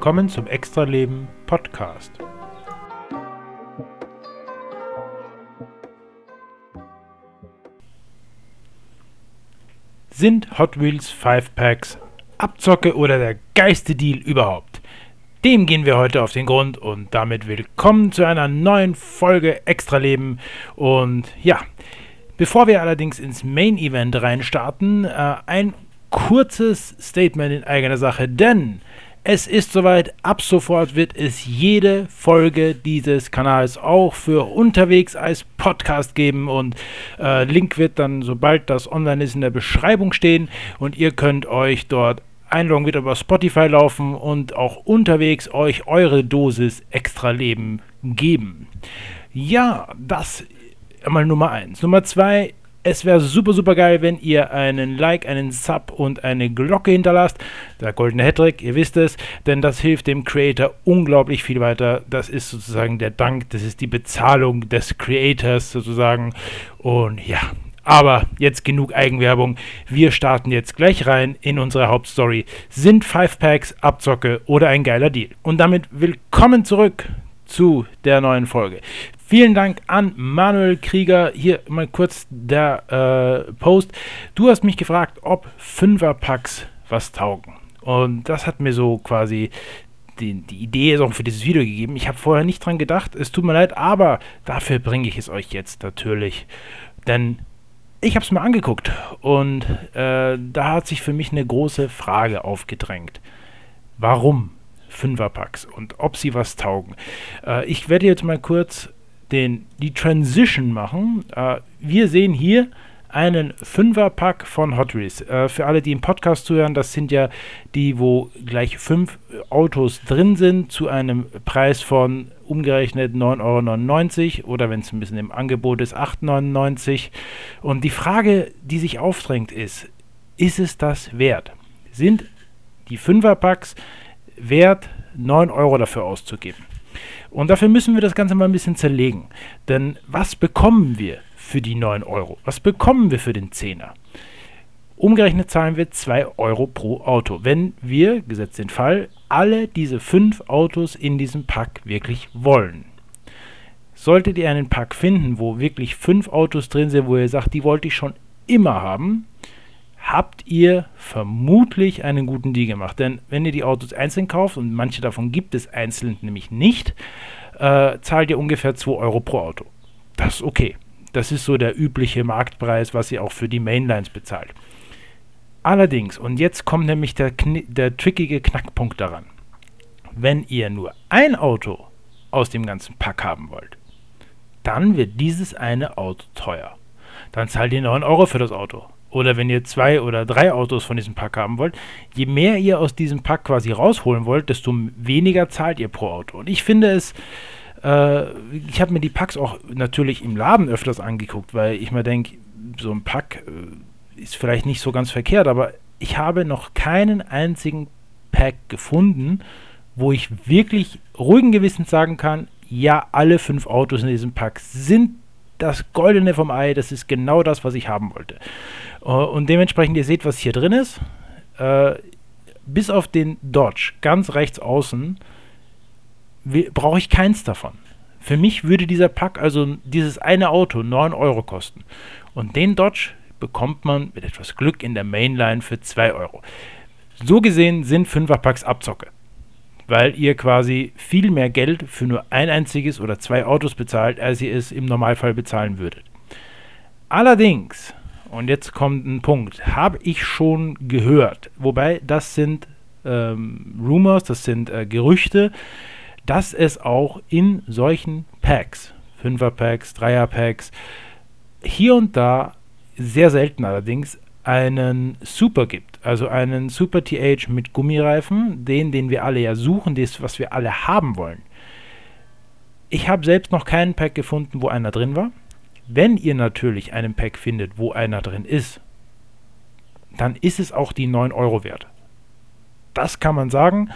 willkommen zum Extraleben Podcast. Sind Hot Wheels 5 Packs Abzocke oder der geiste Deal überhaupt? Dem gehen wir heute auf den Grund und damit willkommen zu einer neuen Folge Extraleben. Und ja, bevor wir allerdings ins Main Event reinstarten, äh, ein kurzes Statement in eigener Sache, denn es ist soweit, ab sofort wird es jede Folge dieses Kanals auch für unterwegs als Podcast geben und äh, Link wird dann, sobald das online ist, in der Beschreibung stehen und ihr könnt euch dort einloggen, wird über Spotify laufen und auch unterwegs euch eure Dosis extra Leben geben. Ja, das einmal Nummer 1. Nummer 2, es wäre super, super geil, wenn ihr einen Like, einen Sub und eine Glocke hinterlasst. Der goldene Hattrick, ihr wisst es, denn das hilft dem Creator unglaublich viel weiter. Das ist sozusagen der Dank, das ist die Bezahlung des Creators sozusagen. Und ja, aber jetzt genug Eigenwerbung. Wir starten jetzt gleich rein in unsere Hauptstory. Sind 5 Packs Abzocke oder ein geiler Deal? Und damit willkommen zurück zu der neuen Folge. Vielen Dank an Manuel Krieger. Hier mal kurz der äh, Post. Du hast mich gefragt, ob Fünferpacks was taugen. Und das hat mir so quasi die, die Idee auch für dieses Video gegeben. Ich habe vorher nicht dran gedacht. Es tut mir leid, aber dafür bringe ich es euch jetzt natürlich. Denn ich habe es mir angeguckt und äh, da hat sich für mich eine große Frage aufgedrängt. Warum Fünferpacks und ob sie was taugen? Äh, ich werde jetzt mal kurz den, die Transition machen. Äh, wir sehen hier einen Fünferpack von Hot Wheels. Äh, für alle, die im Podcast zuhören, das sind ja die, wo gleich fünf Autos drin sind, zu einem Preis von umgerechnet 9,99 Euro oder wenn es ein bisschen im Angebot ist, 8,99 Euro. Und die Frage, die sich aufdrängt, ist, ist es das wert? Sind die Fünferpacks wert, 9 Euro dafür auszugeben? Und dafür müssen wir das Ganze mal ein bisschen zerlegen. Denn was bekommen wir für die 9 Euro? Was bekommen wir für den 10er? Umgerechnet zahlen wir 2 Euro pro Auto, wenn wir, gesetzt den Fall, alle diese 5 Autos in diesem Pack wirklich wollen. Solltet ihr einen Pack finden, wo wirklich 5 Autos drin sind, wo ihr sagt, die wollte ich schon immer haben, habt ihr vermutlich einen guten Deal gemacht. Denn wenn ihr die Autos einzeln kauft, und manche davon gibt es einzeln nämlich nicht, äh, zahlt ihr ungefähr 2 Euro pro Auto. Das ist okay. Das ist so der übliche Marktpreis, was ihr auch für die Mainlines bezahlt. Allerdings, und jetzt kommt nämlich der, der trickige Knackpunkt daran, wenn ihr nur ein Auto aus dem ganzen Pack haben wollt, dann wird dieses eine Auto teuer. Dann zahlt ihr 9 Euro für das Auto oder wenn ihr zwei oder drei Autos von diesem Pack haben wollt, je mehr ihr aus diesem Pack quasi rausholen wollt, desto weniger zahlt ihr pro Auto. Und ich finde es, äh, ich habe mir die Packs auch natürlich im Laden öfters angeguckt, weil ich mir denke, so ein Pack äh, ist vielleicht nicht so ganz verkehrt, aber ich habe noch keinen einzigen Pack gefunden, wo ich wirklich ruhigen Gewissens sagen kann, ja, alle fünf Autos in diesem Pack sind das Goldene vom Ei, das ist genau das, was ich haben wollte. Äh, und dementsprechend, ihr seht, was hier drin ist. Äh, bis auf den Dodge, ganz rechts außen, brauche ich keins davon. Für mich würde dieser Pack, also dieses eine Auto, 9 Euro kosten. Und den Dodge bekommt man mit etwas Glück in der Mainline für 2 Euro. So gesehen sind 5er Packs Abzocke. Weil ihr quasi viel mehr Geld für nur ein einziges oder zwei Autos bezahlt, als ihr es im Normalfall bezahlen würdet. Allerdings und jetzt kommt ein Punkt, habe ich schon gehört, wobei das sind ähm, Rumors, das sind äh, Gerüchte, dass es auch in solchen Packs, 5er Packs, 3er Packs, hier und da, sehr selten allerdings, einen Super gibt. Also einen Super TH mit Gummireifen, den, den wir alle ja suchen, das, was wir alle haben wollen. Ich habe selbst noch keinen Pack gefunden, wo einer drin war. Wenn ihr natürlich einen Pack findet, wo einer drin ist, dann ist es auch die 9 Euro wert. Das kann man sagen.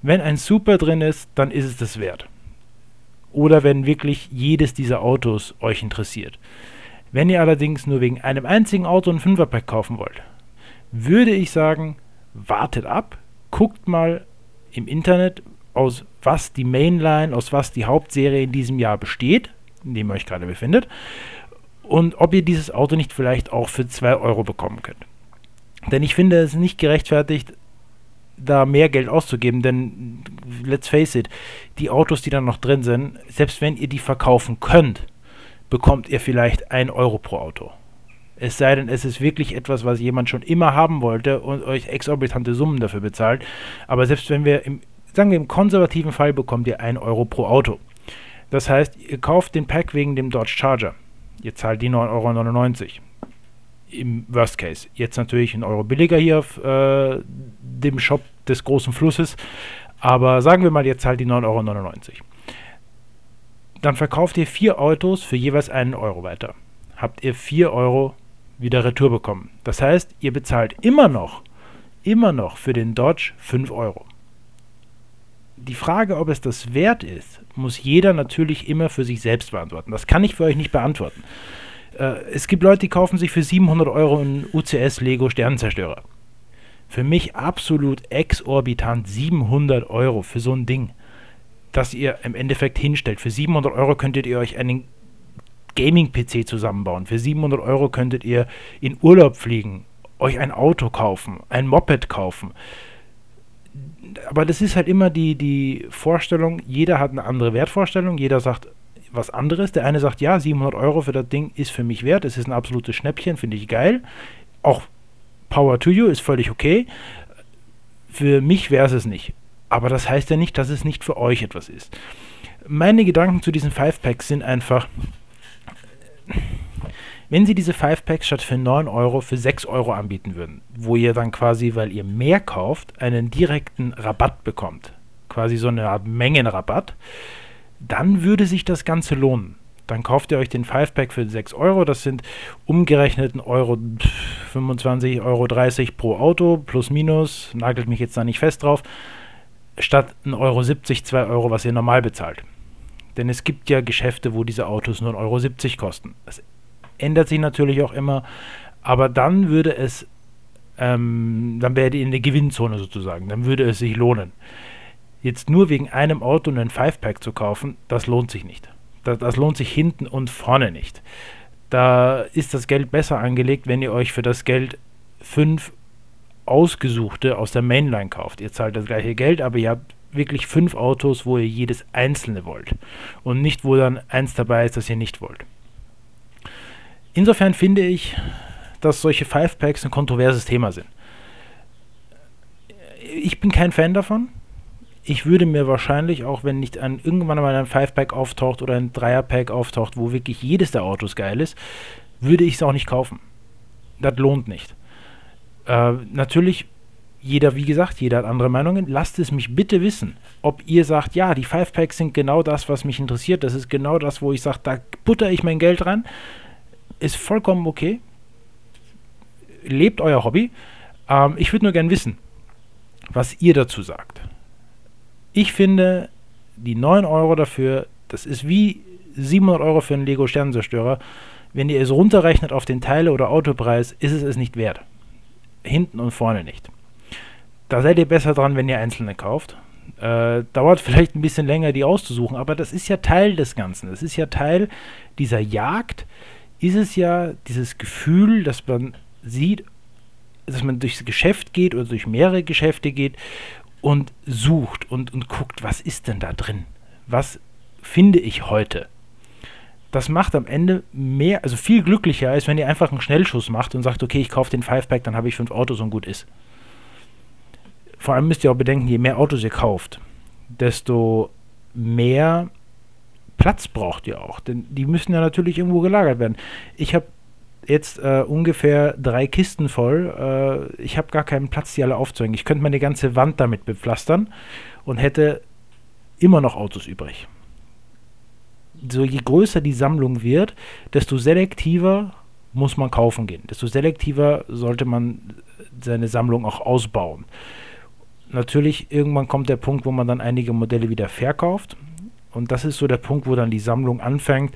Wenn ein Super drin ist, dann ist es das wert. Oder wenn wirklich jedes dieser Autos euch interessiert. Wenn ihr allerdings nur wegen einem einzigen Auto ein 5er-Pack kaufen wollt, würde ich sagen, wartet ab, guckt mal im Internet, aus was die Mainline, aus was die Hauptserie in diesem Jahr besteht, in dem ihr euch gerade befindet, und ob ihr dieses Auto nicht vielleicht auch für 2 Euro bekommen könnt. Denn ich finde es nicht gerechtfertigt, da mehr Geld auszugeben, denn let's face it, die Autos, die dann noch drin sind, selbst wenn ihr die verkaufen könnt, bekommt ihr vielleicht 1 Euro pro Auto. Es sei denn, es ist wirklich etwas, was jemand schon immer haben wollte und euch exorbitante Summen dafür bezahlt. Aber selbst wenn wir im, sagen wir im konservativen Fall bekommt ihr 1 Euro pro Auto. Das heißt, ihr kauft den Pack wegen dem Dodge Charger. Ihr zahlt die 9,99 Euro. Im Worst Case. Jetzt natürlich ein Euro billiger hier auf äh, dem Shop des großen Flusses. Aber sagen wir mal, ihr zahlt die 9,99 Euro. Dann verkauft ihr vier Autos für jeweils einen Euro weiter. Habt ihr 4 Euro wieder Retour bekommen. Das heißt, ihr bezahlt immer noch, immer noch für den Dodge 5 Euro. Die Frage, ob es das wert ist, muss jeder natürlich immer für sich selbst beantworten. Das kann ich für euch nicht beantworten. Äh, es gibt Leute, die kaufen sich für 700 Euro einen UCS Lego Sternenzerstörer. Für mich absolut exorbitant 700 Euro für so ein Ding, das ihr im Endeffekt hinstellt. Für 700 Euro könntet ihr euch einen Gaming-PC zusammenbauen. Für 700 Euro könntet ihr in Urlaub fliegen, euch ein Auto kaufen, ein Moped kaufen. Aber das ist halt immer die, die Vorstellung, jeder hat eine andere Wertvorstellung, jeder sagt was anderes. Der eine sagt, ja, 700 Euro für das Ding ist für mich wert, es ist ein absolutes Schnäppchen, finde ich geil. Auch Power to you ist völlig okay. Für mich wäre es es nicht. Aber das heißt ja nicht, dass es nicht für euch etwas ist. Meine Gedanken zu diesen 5-Packs sind einfach, wenn sie diese 5-Packs statt für 9 Euro für 6 Euro anbieten würden, wo ihr dann quasi, weil ihr mehr kauft, einen direkten Rabatt bekommt, quasi so eine Art Mengenrabatt, dann würde sich das Ganze lohnen. Dann kauft ihr euch den 5-Pack für 6 Euro, das sind umgerechnet Euro 25, Euro 30 pro Auto, plus minus, nagelt mich jetzt da nicht fest drauf, statt 1,70 Euro 2 Euro, was ihr normal bezahlt. Denn es gibt ja Geschäfte, wo diese Autos nur 1,70 Euro kosten. Das ändert sich natürlich auch immer, aber dann würde es, ähm, dann wäre die in der Gewinnzone sozusagen, dann würde es sich lohnen. Jetzt nur wegen einem Auto einen 5-Pack zu kaufen, das lohnt sich nicht. Das, das lohnt sich hinten und vorne nicht. Da ist das Geld besser angelegt, wenn ihr euch für das Geld fünf ausgesuchte aus der Mainline kauft. Ihr zahlt das gleiche Geld, aber ihr habt wirklich fünf Autos, wo ihr jedes einzelne wollt und nicht, wo dann eins dabei ist, das ihr nicht wollt. Insofern finde ich, dass solche Five Packs ein kontroverses Thema sind. Ich bin kein Fan davon. Ich würde mir wahrscheinlich, auch wenn nicht ein, irgendwann mal ein Five Pack auftaucht oder ein Dreier Pack auftaucht, wo wirklich jedes der Autos geil ist, würde ich es auch nicht kaufen. Das lohnt nicht. Äh, natürlich jeder, wie gesagt, jeder hat andere Meinungen. Lasst es mich bitte wissen, ob ihr sagt, ja, die Five Packs sind genau das, was mich interessiert. Das ist genau das, wo ich sage, da butter ich mein Geld rein. Ist vollkommen okay. Lebt euer Hobby. Ähm, ich würde nur gern wissen, was ihr dazu sagt. Ich finde, die 9 Euro dafür, das ist wie 700 Euro für einen Lego Sternenzerstörer. Wenn ihr es runterrechnet auf den Teile- oder Autopreis, ist es es nicht wert. Hinten und vorne nicht. Da seid ihr besser dran, wenn ihr einzelne kauft. Äh, dauert vielleicht ein bisschen länger, die auszusuchen, aber das ist ja Teil des Ganzen. Das ist ja Teil dieser Jagd. Ist es ja dieses Gefühl, dass man sieht, dass man durchs Geschäft geht oder durch mehrere Geschäfte geht und sucht und, und guckt, was ist denn da drin? Was finde ich heute? Das macht am Ende mehr, also viel glücklicher, als wenn ihr einfach einen Schnellschuss macht und sagt, okay, ich kaufe den Five-Pack, dann habe ich fünf Autos und gut ist vor allem müsst ihr auch bedenken, je mehr Autos ihr kauft, desto mehr Platz braucht ihr auch. Denn die müssen ja natürlich irgendwo gelagert werden. Ich habe jetzt äh, ungefähr drei Kisten voll. Äh, ich habe gar keinen Platz, die alle aufzuhängen. Ich könnte meine ganze Wand damit bepflastern und hätte immer noch Autos übrig. So je größer die Sammlung wird, desto selektiver muss man kaufen gehen. Desto selektiver sollte man seine Sammlung auch ausbauen natürlich, irgendwann kommt der Punkt, wo man dann einige Modelle wieder verkauft. Und das ist so der Punkt, wo dann die Sammlung anfängt,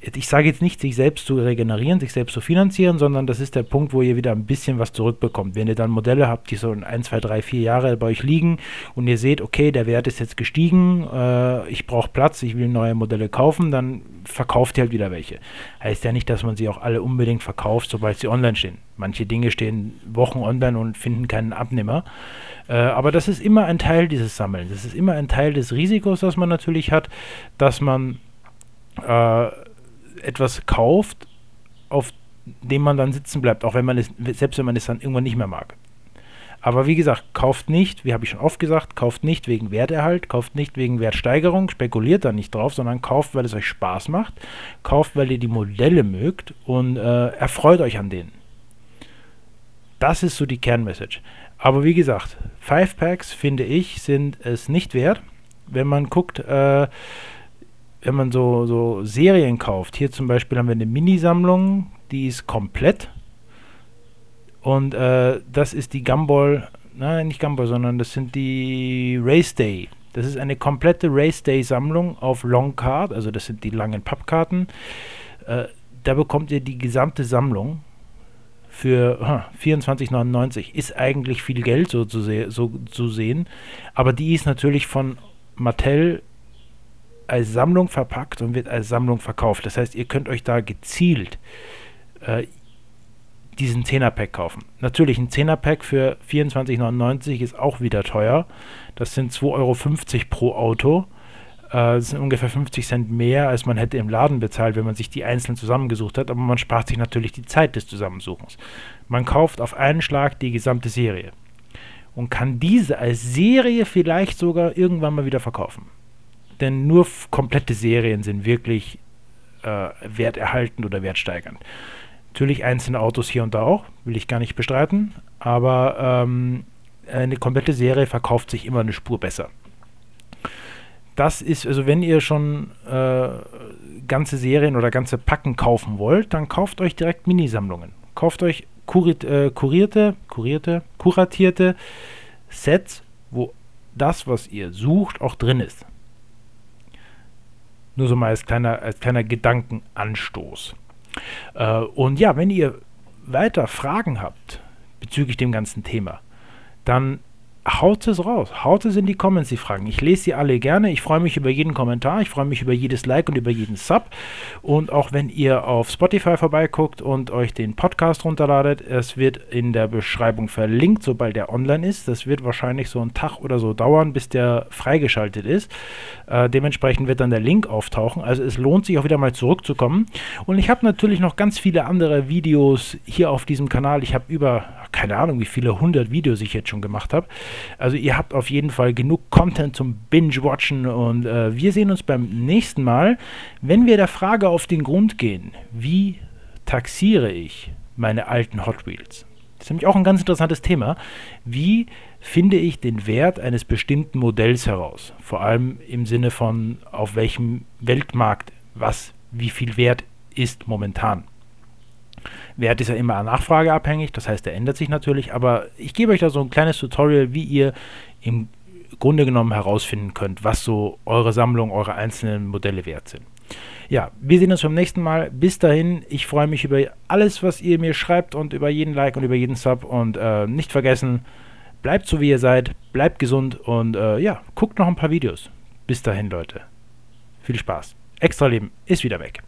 ich sage jetzt nicht, sich selbst zu regenerieren, sich selbst zu finanzieren, sondern das ist der Punkt, wo ihr wieder ein bisschen was zurückbekommt. Wenn ihr dann Modelle habt, die so in 1, 2, 3, 4 Jahre bei euch liegen und ihr seht, okay, der Wert ist jetzt gestiegen, äh, ich brauche Platz, ich will neue Modelle kaufen, dann verkauft ihr halt wieder welche. Heißt ja nicht, dass man sie auch alle unbedingt verkauft, sobald sie online stehen. Manche Dinge stehen Wochen online und finden keinen Abnehmer. Äh, aber das ist immer ein Teil dieses Sammelns. Das ist immer ein Teil des Risikos, das man natürlich hat, dass man äh, etwas kauft, auf dem man dann sitzen bleibt, auch wenn man es, selbst wenn man es dann irgendwann nicht mehr mag. Aber wie gesagt, kauft nicht, wie habe ich schon oft gesagt, kauft nicht wegen Werterhalt, kauft nicht wegen Wertsteigerung, spekuliert da nicht drauf, sondern kauft, weil es euch Spaß macht, kauft, weil ihr die Modelle mögt und äh, erfreut euch an denen. Das ist so die Kernmessage. Aber wie gesagt, Five Packs finde ich sind es nicht wert. Wenn man guckt, äh, wenn man so, so Serien kauft, hier zum Beispiel haben wir eine Minisammlung, die ist komplett. Und äh, das ist die Gumball, nein, nicht Gumball, sondern das sind die Race Day. Das ist eine komplette Race Day Sammlung auf Long Card, also das sind die langen Pappkarten. Äh, da bekommt ihr die gesamte Sammlung für 24,99. Ist eigentlich viel Geld so zu, so zu sehen, aber die ist natürlich von Mattel als Sammlung verpackt und wird als Sammlung verkauft. Das heißt, ihr könnt euch da gezielt äh, diesen 10er-Pack kaufen. Natürlich ein 10er-Pack für 24,99 ist auch wieder teuer. Das sind 2,50 Euro pro Auto. Äh, das sind ungefähr 50 Cent mehr, als man hätte im Laden bezahlt, wenn man sich die einzeln zusammengesucht hat. Aber man spart sich natürlich die Zeit des Zusammensuchens. Man kauft auf einen Schlag die gesamte Serie und kann diese als Serie vielleicht sogar irgendwann mal wieder verkaufen denn nur komplette Serien sind wirklich äh, werterhaltend oder wertsteigernd. Natürlich einzelne Autos hier und da auch, will ich gar nicht bestreiten, aber ähm, eine komplette Serie verkauft sich immer eine Spur besser. Das ist, also wenn ihr schon äh, ganze Serien oder ganze Packen kaufen wollt, dann kauft euch direkt Minisammlungen. Kauft euch kurit, äh, kurierte, kurierte, kuratierte Sets, wo das, was ihr sucht, auch drin ist. Nur so mal als kleiner, als kleiner Gedankenanstoß. Äh, und ja, wenn ihr weiter Fragen habt bezüglich dem ganzen Thema, dann haut es raus. Haut es in die Comments, die Fragen. Ich lese sie alle gerne. Ich freue mich über jeden Kommentar. Ich freue mich über jedes Like und über jeden Sub. Und auch wenn ihr auf Spotify vorbeiguckt und euch den Podcast runterladet, es wird in der Beschreibung verlinkt, sobald der online ist. Das wird wahrscheinlich so einen Tag oder so dauern, bis der freigeschaltet ist. Äh, dementsprechend wird dann der Link auftauchen. Also es lohnt sich auch wieder mal zurückzukommen. Und ich habe natürlich noch ganz viele andere Videos hier auf diesem Kanal. Ich habe über, keine Ahnung, wie viele hundert Videos ich jetzt schon gemacht habe. Also ihr habt auf jeden Fall genug Content zum Binge-Watchen und äh, wir sehen uns beim nächsten Mal, wenn wir der Frage auf den Grund gehen, wie taxiere ich meine alten Hot Wheels? Das ist nämlich auch ein ganz interessantes Thema. Wie finde ich den Wert eines bestimmten Modells heraus? Vor allem im Sinne von, auf welchem Weltmarkt was wie viel wert ist momentan. Wert ist ja immer nachfrageabhängig, das heißt, der ändert sich natürlich, aber ich gebe euch da so ein kleines Tutorial, wie ihr im Grunde genommen herausfinden könnt, was so eure Sammlung, eure einzelnen Modelle wert sind. Ja, wir sehen uns beim nächsten Mal. Bis dahin, ich freue mich über alles, was ihr mir schreibt und über jeden Like und über jeden Sub. Und äh, nicht vergessen, bleibt so wie ihr seid, bleibt gesund und äh, ja, guckt noch ein paar Videos. Bis dahin, Leute. Viel Spaß. Extra Leben ist wieder weg.